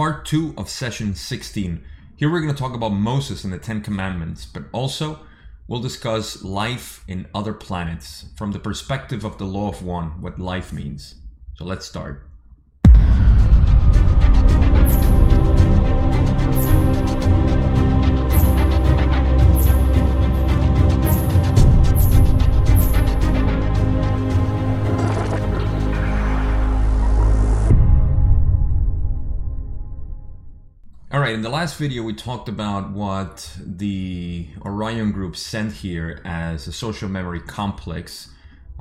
part two of session 16. Here we're going to talk about Moses and the Ten Commandments, but also we'll discuss life in other planets from the perspective of the Law of One, what life means. So let's start. Right, in the last video, we talked about what the Orion group sent here as a social memory complex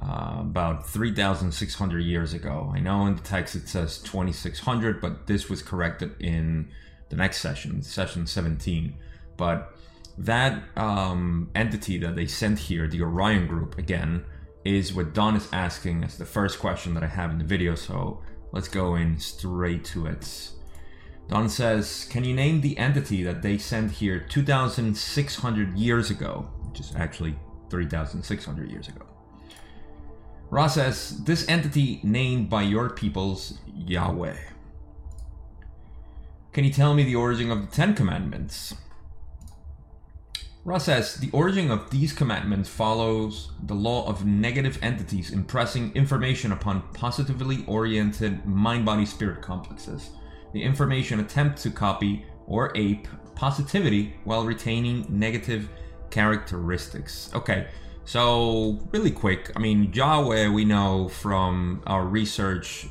uh, about 3,600 years ago. I know in the text it says 2,600, but this was corrected in the next session, session 17. But that um, entity that they sent here, the Orion group, again, is what Don is asking as the first question that I have in the video. So let's go in straight to it. Don says, Can you name the entity that they sent here 2,600 years ago? Which is actually 3,600 years ago. Ra says, This entity named by your peoples Yahweh. Can you tell me the origin of the Ten Commandments? Ra says, The origin of these commandments follows the law of negative entities impressing information upon positively oriented mind body spirit complexes the information attempt to copy or ape positivity while retaining negative characteristics. Okay, so really quick, I mean, Yahweh, we know from our research,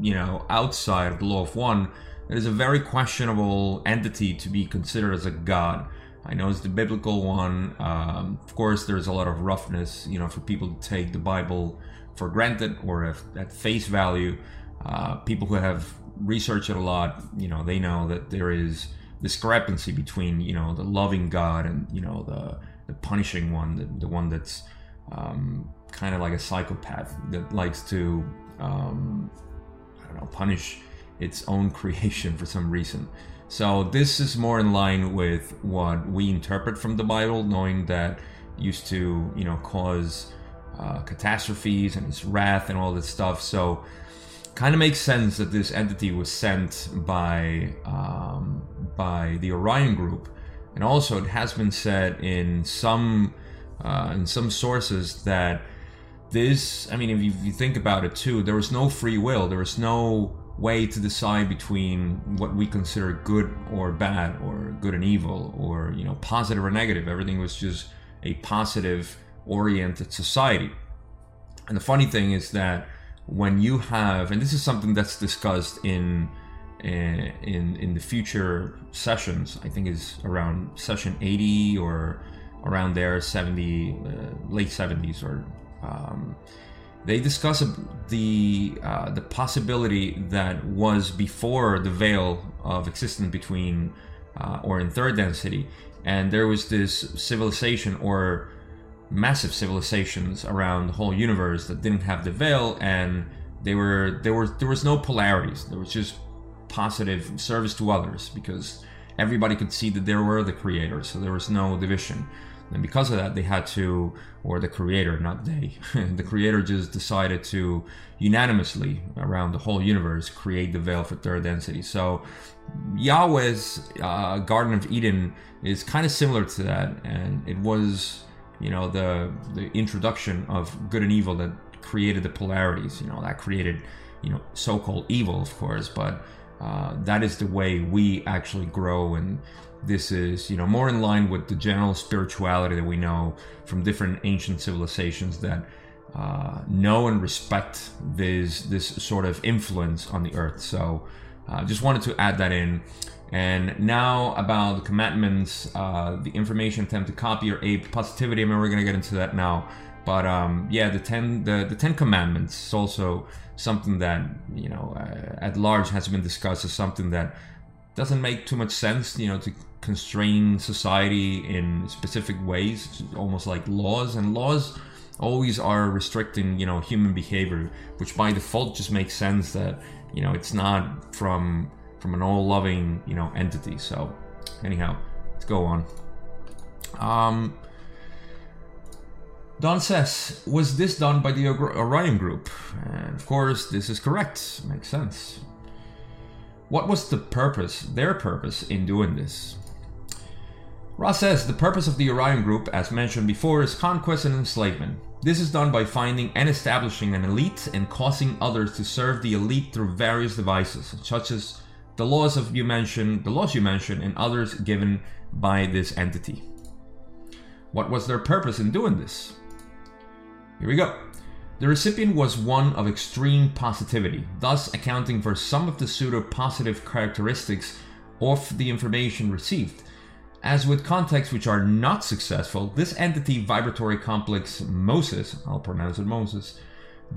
you know, outside of the law of one, that is a very questionable entity to be considered as a god. I know it's the biblical one. Um, of course, there's a lot of roughness, you know, for people to take the Bible for granted or at face value. Uh, people who have research it a lot, you know, they know that there is discrepancy between, you know, the loving God and, you know, the, the punishing one, the, the one that's um, kind of like a psychopath that likes to, um, I don't know, punish its own creation for some reason. So this is more in line with what we interpret from the Bible, knowing that used to, you know, cause uh, catastrophes and its wrath and all this stuff. So kind of makes sense that this entity was sent by um, by the Orion Group, and also it has been said in some uh, in some sources that this. I mean, if you, if you think about it too, there was no free will. There was no way to decide between what we consider good or bad, or good and evil, or you know, positive or negative. Everything was just a positive oriented society. And the funny thing is that when you have, and this is something that's discussed in eh, in in the future sessions. I think is around session 80 or around there, 70, uh, late 70s, or um, they discuss the uh, the possibility that was before the veil of existence between uh, or in third density, and there was this civilization or massive civilizations around the whole universe that didn't have the veil and they were there were there was no polarities. There was just positive service to others because everybody could see that there were the creators so there was no division. And because of that they had to or the creator not they the creator just decided to unanimously around the whole universe create the veil for third density. So yahweh's uh, garden of eden is kind of similar to that and it was you know the the introduction of good and evil that created the polarities you know that created you know so-called evil of course but uh, that is the way we actually grow and this is you know more in line with the general spirituality that we know from different ancient civilizations that uh, know and respect this this sort of influence on the earth. So uh, just wanted to add that in and now about the commandments, uh, the information attempt to copy or ape positivity. I mean, we're gonna get into that now. But um, yeah, the ten the, the Ten Commandments is also something that you know uh, at large has been discussed as something that doesn't make too much sense. You know, to constrain society in specific ways, almost like laws, and laws always are restricting you know human behavior, which by default just makes sense that you know it's not from from an all-loving, you know, entity. So, anyhow, let's go on. Um, Don says, was this done by the Orion Group? And of course, this is correct. Makes sense. What was the purpose, their purpose, in doing this? Ra says the purpose of the Orion Group, as mentioned before, is conquest and enslavement. This is done by finding and establishing an elite and causing others to serve the elite through various devices, such as the laws of you mentioned, the laws you mentioned, and others given by this entity. What was their purpose in doing this? Here we go. The recipient was one of extreme positivity, thus accounting for some of the pseudo positive characteristics of the information received. As with contexts which are not successful, this entity vibratory complex Moses, I'll pronounce it Moses,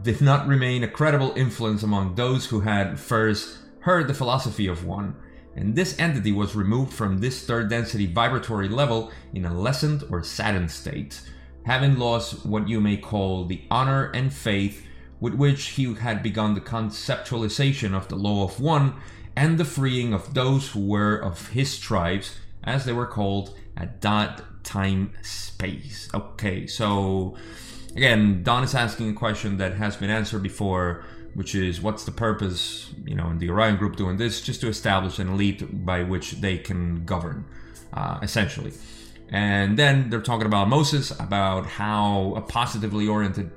did not remain a credible influence among those who had first heard the philosophy of one, and this entity was removed from this third density vibratory level in a lessened or saddened state, having lost what you may call the honor and faith with which he had begun the conceptualization of the law of one and the freeing of those who were of his tribes as they were called at that time space. Okay, so again, Don is asking a question that has been answered before, which is what's the purpose, you know, in the Orion group doing this? Just to establish an elite by which they can govern, uh, essentially. And then they're talking about Moses, about how a positively oriented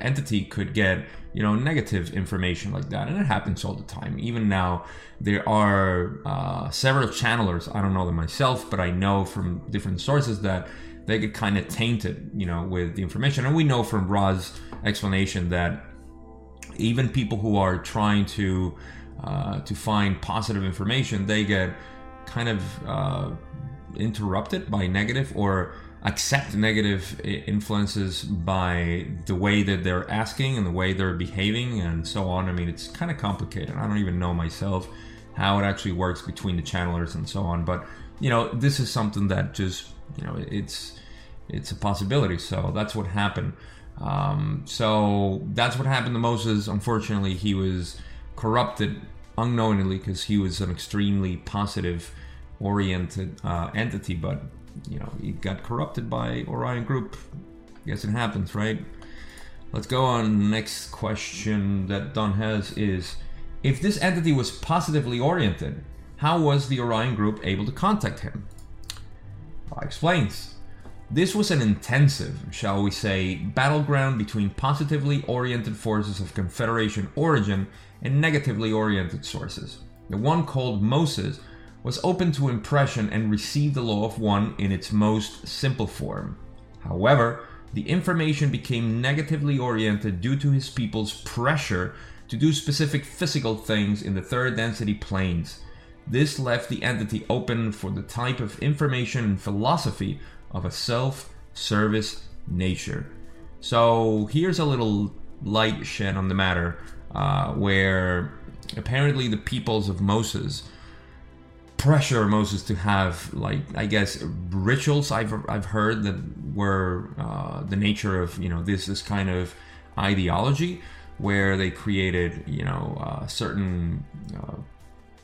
entity could get you know negative information like that. And it happens all the time. Even now there are uh, several channelers i don't know them myself but i know from different sources that they get kind of tainted you know with the information. And we know from Ra's explanation that even people who are trying to uh, to find positive information they get kind of uh, interrupted by negative or accept negative influences by the way that they're asking and the way they're behaving and so on. I mean, it's kind of complicated. I don't even know myself how it actually works between the channelers and so on. But you know, this is something that just you know, it's it's a possibility. So that's what happened. Um, so that's what happened to Moses. Unfortunately, he was corrupted unknowingly because he was an extremely positive oriented uh, entity, but you know, he got corrupted by Orion Group. Guess it happens, right? Let's go on. Next question that Don has is If this entity was positively oriented, how was the Orion Group able to contact him? Ra explains. This was an intensive, shall we say, battleground between positively oriented forces of Confederation origin and negatively oriented sources. The one called Moses was open to impression and received the law of one in its most simple form. However, the information became negatively oriented due to his people's pressure to do specific physical things in the third density planes. This left the entity open for the type of information and philosophy of a self service nature. So here's a little light shed on the matter uh, where apparently the peoples of Moses pressure Moses to have like I guess rituals. I've I've heard that were uh, the nature of you know this this kind of ideology where they created you know uh, certain uh,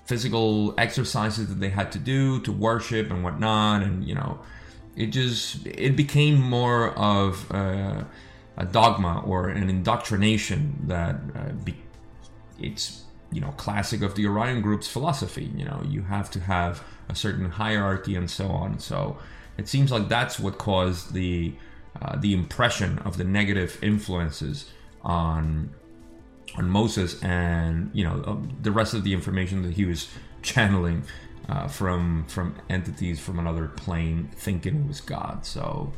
physical exercises that they had to do to worship and whatnot. And you know it just it became more of a, a dogma or an indoctrination that uh, be, it's you know classic of the Orion Group's philosophy. You know, you have to have a certain hierarchy and so on. So it seems like that's what caused the uh, the impression of the negative influences on on Moses and you know uh, the rest of the information that he was channeling uh, from from entities from another plane, thinking it was God. So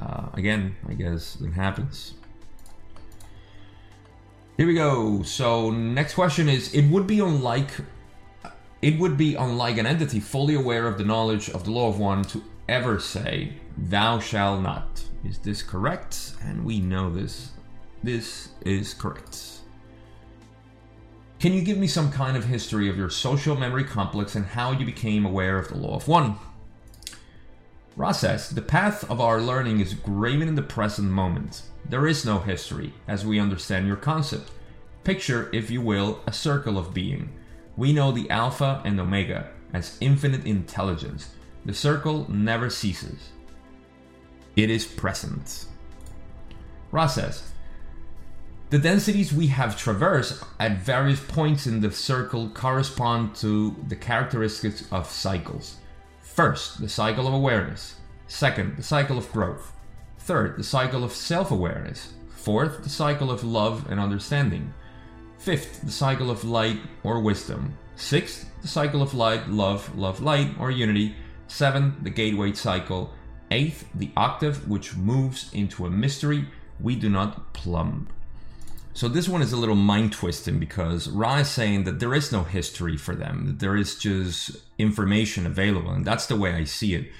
uh, again, I guess it happens. Here we go. So next question is: It would be unlike it would be unlike an entity fully aware of the knowledge of the law of one to ever say, "Thou shall not." Is this correct? And we know this. This is correct. Can you give me some kind of history of your social memory complex and how you became aware of the law of one? Ra says, The path of our learning is graven in the present moment. There is no history, as we understand your concept. Picture, if you will, a circle of being. We know the Alpha and Omega as infinite intelligence. The circle never ceases. It is present. Ra says, The densities we have traversed at various points in the circle correspond to the characteristics of cycles. First, the cycle of awareness. Second, the cycle of growth. Third, the cycle of self awareness. Fourth, the cycle of love and understanding. Fifth, the cycle of light or wisdom. Sixth, the cycle of light, love, love, light or unity. Seventh, the gateway cycle. Eighth, the octave, which moves into a mystery we do not plumb. So this one is a little mind twisting because Ra is saying that there is no history for them, that there is just information available, and that's the way I see it.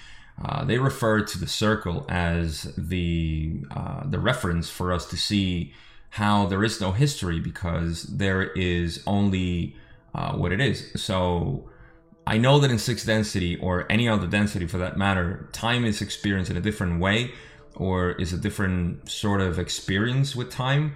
Uh, they refer to the circle as the uh, the reference for us to see how there is no history because there is only uh, what it is. So I know that in sixth density or any other density for that matter, time is experienced in a different way or is a different sort of experience with time.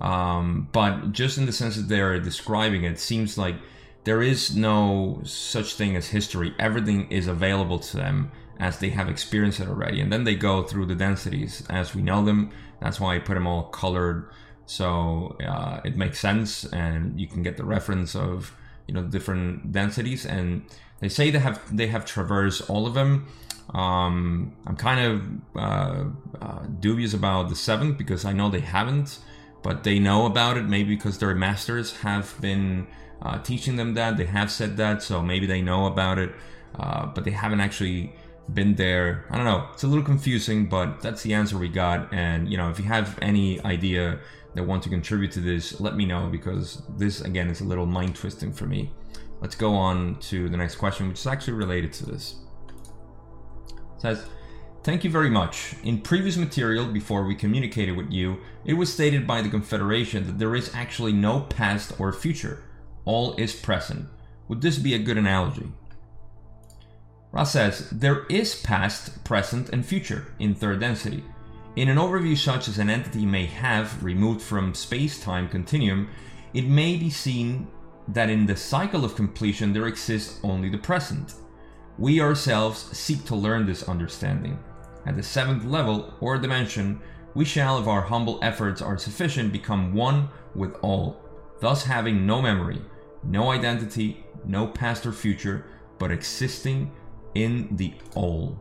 Um, but just in the sense that they're describing it, seems like there is no such thing as history. Everything is available to them as they have experienced it already. And then they go through the densities as we know them. That's why I put them all colored. So uh, it makes sense and you can get the reference of, you know, different densities. And they say they have, they have traversed all of them. Um, I'm kind of uh, uh, dubious about the seventh because I know they haven't but they know about it maybe because their masters have been uh, teaching them that they have said that so maybe they know about it uh, but they haven't actually been there. I don't know. It's a little confusing but that's the answer we got and you know if you have any idea that want to contribute to this let me know because this again is a little mind twisting for me. Let's go on to the next question which is actually related to this. It says Thank you very much. In previous material, before we communicated with you, it was stated by the Confederation that there is actually no past or future. All is present. Would this be a good analogy? Ra says, there is past, present, and future in third density. In an overview such as an entity may have, removed from space-time continuum, it may be seen that in the cycle of completion there exists only the present. We ourselves seek to learn this understanding. At the seventh level or dimension, we shall, if our humble efforts are sufficient, become one with all, thus having no memory, no identity, no past or future, but existing in the all.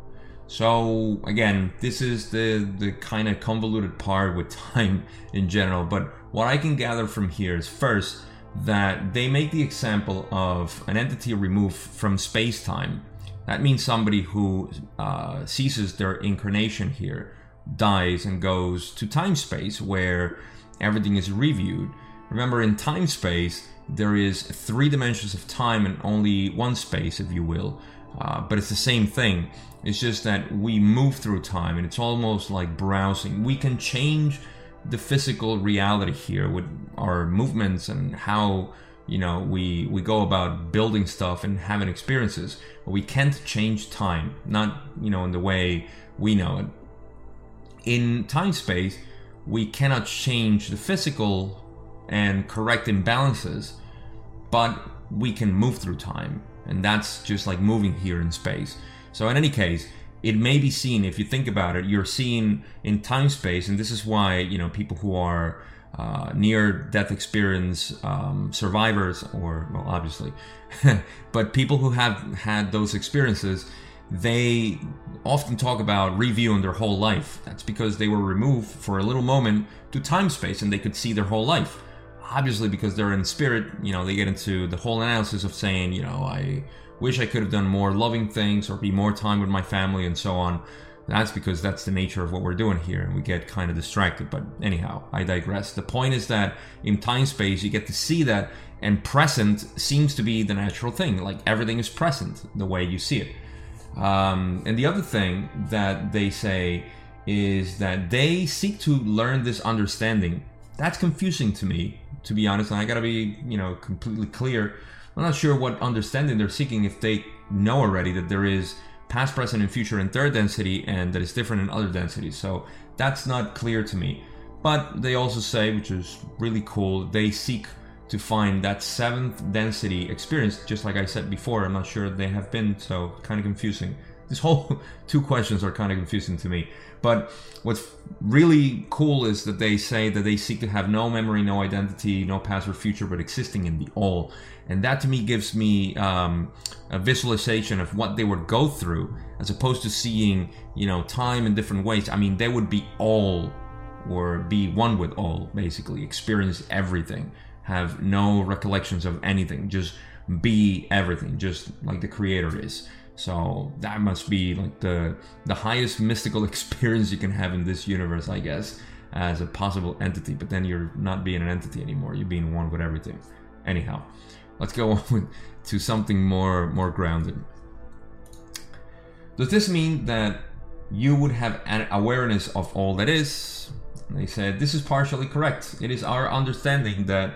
So again, this is the the kind of convoluted part with time in general. But what I can gather from here is first that they make the example of an entity removed from space time that means somebody who uh, ceases their incarnation here dies and goes to time space where everything is reviewed. Remember, in time space, there is three dimensions of time and only one space, if you will. Uh, but it's the same thing. It's just that we move through time and it's almost like browsing. We can change the physical reality here with our movements and how you know we we go about building stuff and having experiences but we can't change time not you know in the way we know it. In time space we cannot change the physical and correct imbalances but we can move through time and that's just like moving here in space. So in any case it may be seen if you think about it you're seeing in time space and this is why you know people who are uh, near death experience um, survivors, or, well, obviously, but people who have had those experiences, they often talk about reviewing their whole life. That's because they were removed for a little moment to time space and they could see their whole life. Obviously, because they're in spirit, you know, they get into the whole analysis of saying, you know, I wish I could have done more loving things or be more time with my family and so on. That's because that's the nature of what we're doing here, and we get kind of distracted. But anyhow, I digress. The point is that in time space, you get to see that, and present seems to be the natural thing. Like everything is present the way you see it. Um, and the other thing that they say is that they seek to learn this understanding. That's confusing to me, to be honest. And I gotta be, you know, completely clear. I'm not sure what understanding they're seeking if they know already that there is past, present, and future in third density, and that is different in other densities. So that's not clear to me. But they also say, which is really cool, they seek to find that seventh density experience, just like I said before. I'm not sure they have been, so kind of confusing. this whole two questions are kind of confusing to me. But what's really cool is that they say that they seek to have no memory, no identity, no past or future, but existing in the all. And that to me gives me um, a visualization of what they would go through, as opposed to seeing, you know, time in different ways. I mean, they would be all, or be one with all, basically, experience everything, have no recollections of anything, just be everything, just like the creator is. So that must be like the the highest mystical experience you can have in this universe, I guess, as a possible entity. But then you're not being an entity anymore; you're being one with everything. Anyhow, let's go on to something more more grounded. Does this mean that you would have an awareness of all that is? They said this is partially correct. It is our understanding that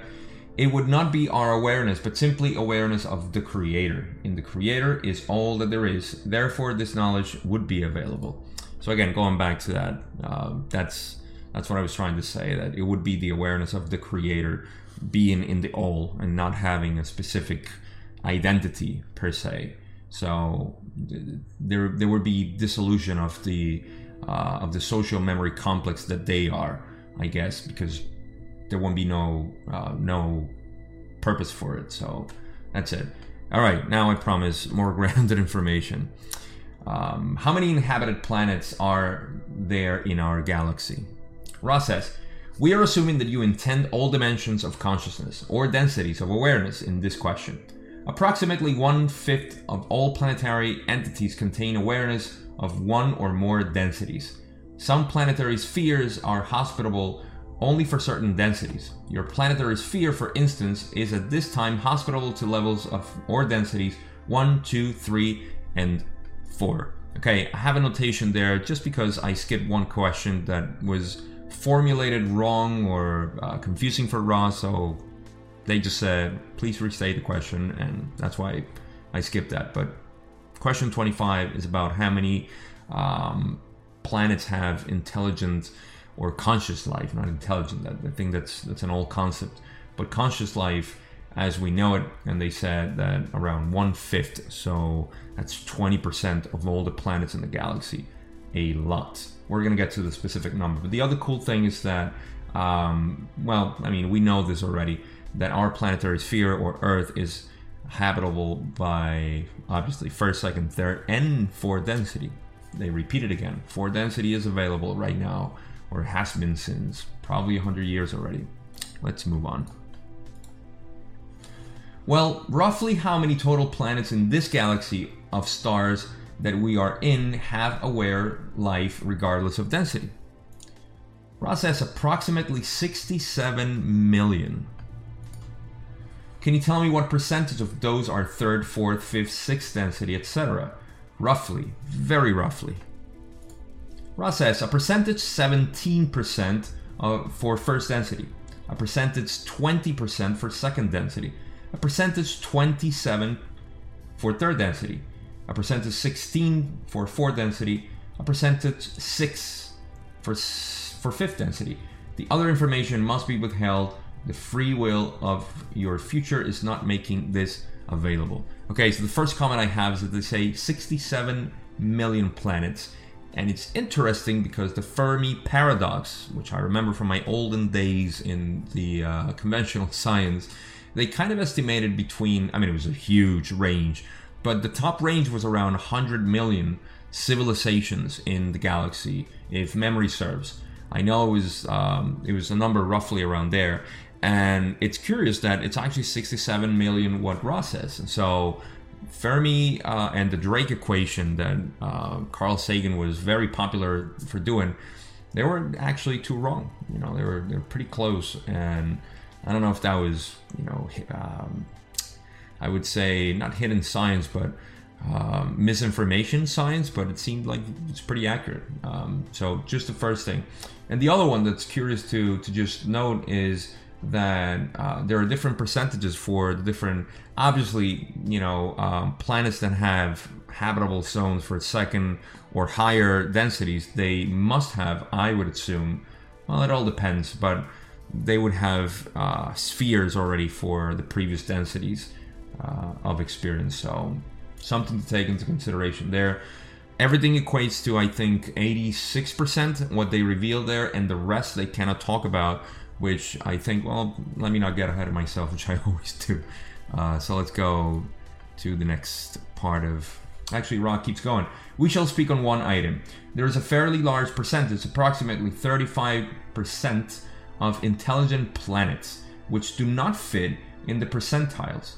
it would not be our awareness, but simply awareness of the Creator. In the Creator is all that there is. Therefore, this knowledge would be available. So again, going back to that, uh, that's that's what I was trying to say. That it would be the awareness of the Creator being in the all and not having a specific identity per se. So there there would be dissolution of the uh, of the social memory complex that they are, I guess, because there won't be no uh, no purpose for it. So that's it. All right, now I promise more grounded information. Um, how many inhabited planets are there in our galaxy? Ra says, we are assuming that you intend all dimensions of consciousness or densities of awareness in this question. Approximately one fifth of all planetary entities contain awareness of one or more densities. Some planetary spheres are hospitable only for certain densities. Your planetary sphere, for instance, is at this time hospitable to levels of or densities 1, 2, 3, and 4. Okay, I have a notation there just because I skipped one question that was formulated wrong or uh, confusing for Ra, so they just said, please restate the question, and that's why I skipped that. But question 25 is about how many um, planets have intelligent or conscious life, not intelligent. I think that's that's an old concept. But conscious life, as we know it, and they said that around one fifth, so that's twenty percent of all the planets in the galaxy, a lot. We're gonna get to the specific number. But the other cool thing is that, um, well, I mean, we know this already that our planetary sphere or Earth is habitable by obviously first, second, third, and fourth density. They repeat it again. Fourth density is available right now or has been since probably 100 years already. Let's move on. Well, roughly how many total planets in this galaxy of stars that we are in have aware life regardless of density? Ra says approximately 67 million. Can you tell me what percentage of those are third, fourth, fifth, sixth density, etc.? Roughly, very roughly. Ra says a percentage 17% uh, for first density, a percentage 20% for second density, a percentage 27 for third density, a percentage 16 for fourth density, a percentage 6 for, for fifth density. The other information must be withheld. The free will of your future is not making this available. Okay, so the first comment I have is that they say 67 million planets and it's interesting because the Fermi paradox, which I remember from my olden days in the uh, conventional science, they kind of estimated between, I mean, it was a huge range, but the top range was around 100 million civilizations in the galaxy, if memory serves. I know it was um, it was a number roughly around there, and it's curious that it's actually 67 million what Ra says. And so Fermi uh, and the Drake equation that uh, Carl Sagan was very popular for doing, they were actually too wrong. You know, they were they were pretty close, and I don't know if that was you know, um, I would say not hidden science, but um, misinformation science, but it seemed like it's pretty accurate. Um, so just the first thing, and the other one that's curious to to just note is that uh, there are different percentages for the different obviously you know um, planets that have habitable zones for second or higher densities they must have i would assume well it all depends but they would have uh, spheres already for the previous densities uh, of experience so something to take into consideration there everything equates to I think 86% what they reveal there, and the rest they cannot talk about. Which I think, well, let me not get ahead of myself, which I always do. Uh, so let's go to the next part of. Actually, Ra keeps going. We shall speak on one item. There is a fairly large percentage, approximately 35%, of intelligent planets which do not fit in the percentiles.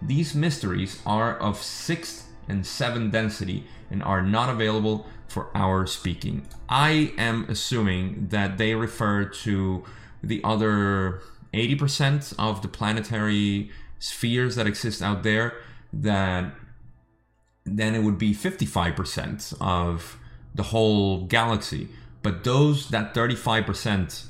These mysteries are of sixth and seventh density and are not available for our speaking. I am assuming that they refer to the other 80% of the planetary spheres that exist out there that then it would be 55% of the whole galaxy. But those that 35%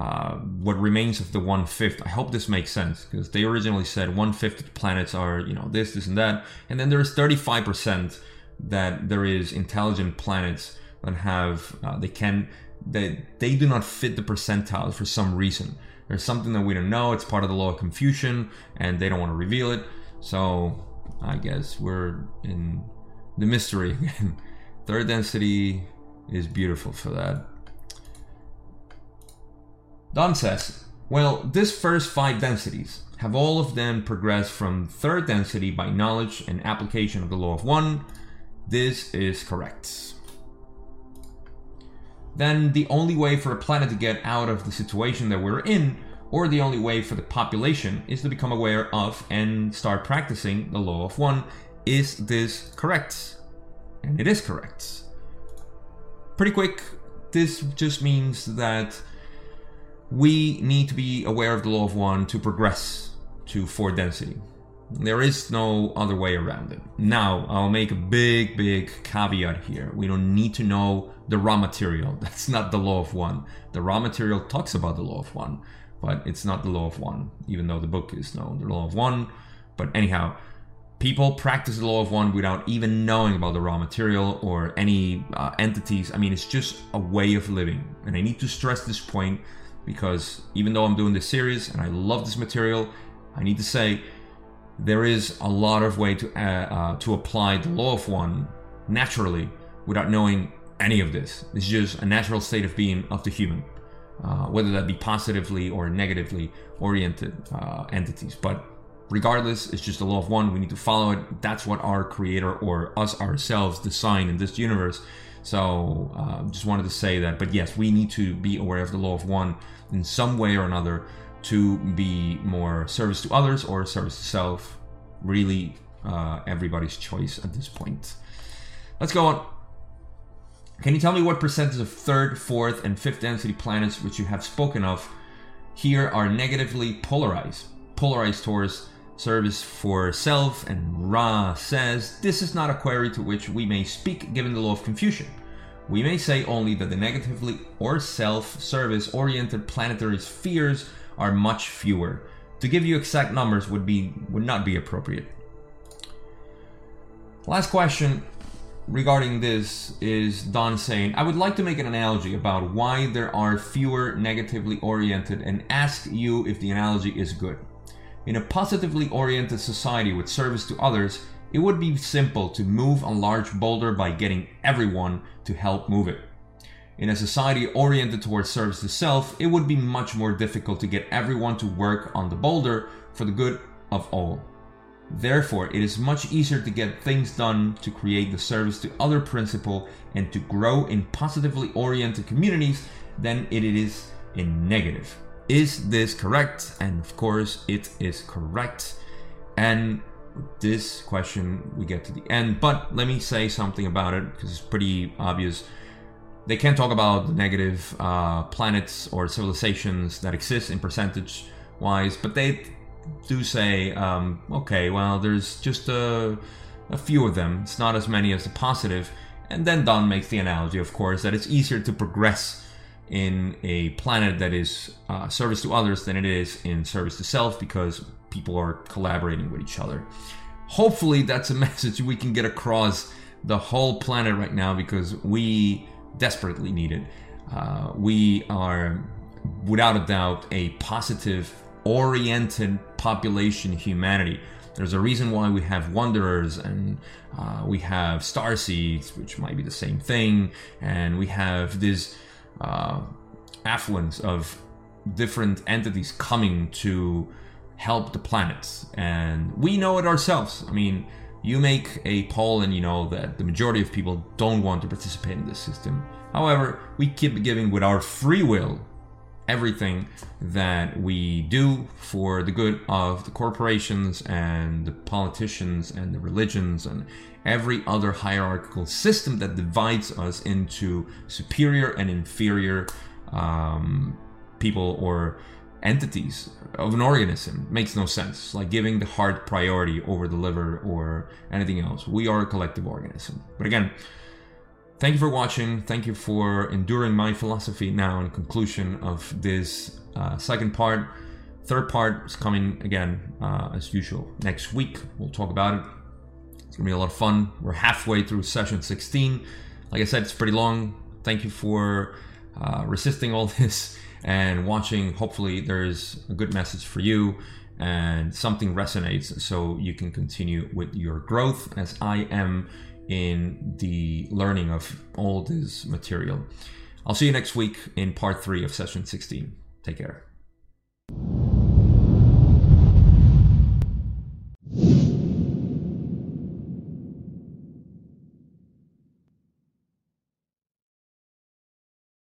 uh, what remains of the one fifth i hope this makes sense because they originally said one fifth of the planets are you know this this and that. And then there's 35% that there is intelligent planets that have uh, they can they, they do not fit the percentiles for some reason there's something that we don't know. It's part of the law of confusion, and they don't want to reveal it. So I guess we're in the mystery again. Third density is beautiful for that. Don says, well, this first five densities have all of them progressed from third density by knowledge and application of the law of one. This is correct then the only way for a planet to get out of the situation that we're in, or the only way for the population, is to become aware of and start practicing the law of one. Is this correct? And it is correct. Pretty quick, this just means that we need to be aware of the law of one to progress to four density. There is no other way around it. Now, I'll make a big, big caveat here. We don't need to know the Ra material. That's not the law of one. The Ra material talks about the law of one, but it's not the law of one, even though the book is known the law of one. But anyhow, people practice the law of one without even knowing about the Ra material or any uh, entities. I mean, it's just a way of living. And I need to stress this point because even though I'm doing this series and I love this material, I need to say there is a lot of way to uh, uh, to apply the law of one naturally without knowing any of this. It's just a natural state of being of the human, uh, whether that be positively or negatively oriented uh, entities. But regardless, it's just the law of one. We need to follow it. That's what our creator or us ourselves design in this universe. So uh, just wanted to say that. But yes, we need to be aware of the law of one in some way or another to be more service to others or service to self. Really, uh, everybody's choice at this point. Let's go on. Can you tell me what percentage of third, fourth, and fifth density planets which you have spoken of here are negatively polarized? Polarized towards service for self, and Ra says this is not a query to which we may speak given the law of confusion. We may say only that the negatively or self service oriented planetary spheres are much fewer. To give you exact numbers would be would not be appropriate. Last question regarding this is Don saying, I would like to make an analogy about why there are fewer negatively oriented and ask you if the analogy is good. In a positively oriented society with service to others, it would be simple to move a large boulder by getting everyone to help move it. In a society oriented towards service to self, it would be much more difficult to get everyone to work on the boulder for the good of all. Therefore, it is much easier to get things done to create the service to other principle and to grow in positively oriented communities than it is in negative. Is this correct? And of course, it is correct. And this question, we get to the end, but let me say something about it because it's pretty obvious. They can't talk about the negative uh, planets or civilizations that exist in percentage wise, but they do say, um, okay, well, there's just a, a few of them. It's not as many as the positive. And then Don makes the analogy, of course, that it's easier to progress in a planet that is uh, service to others than it is in service to self because people are collaborating with each other. Hopefully, that's a message we can get across the whole planet right now because we desperately needed. Uh, we are, without a doubt, a positive oriented population humanity. There's a reason why we have wanderers and uh, we have star seeds, which might be the same thing, and we have this uh, affluence of different entities coming to help the planet. And we know it ourselves. I mean, you make a poll and you know that the majority of people don't want to participate in this system. However, we keep giving with our free will everything that we do for the good of the corporations and the politicians and the religions and every other hierarchical system that divides us into superior and inferior um, people or entities of an organism makes no sense like giving the heart priority over the liver or anything else. We are a collective organism. But again thank you for watching. Thank you for enduring my philosophy. Now in conclusion of this uh, second part third part is coming again uh, as usual. Next week we'll talk about it. It's gonna be a lot of fun. We're halfway through session 16 like i said it's pretty long. Thank you for uh, resisting all this and watching. Hopefully, there's a good message for you and something resonates so you can continue with your growth as I am in the learning of all this material. I'll see you next week in part three of session 16. Take care.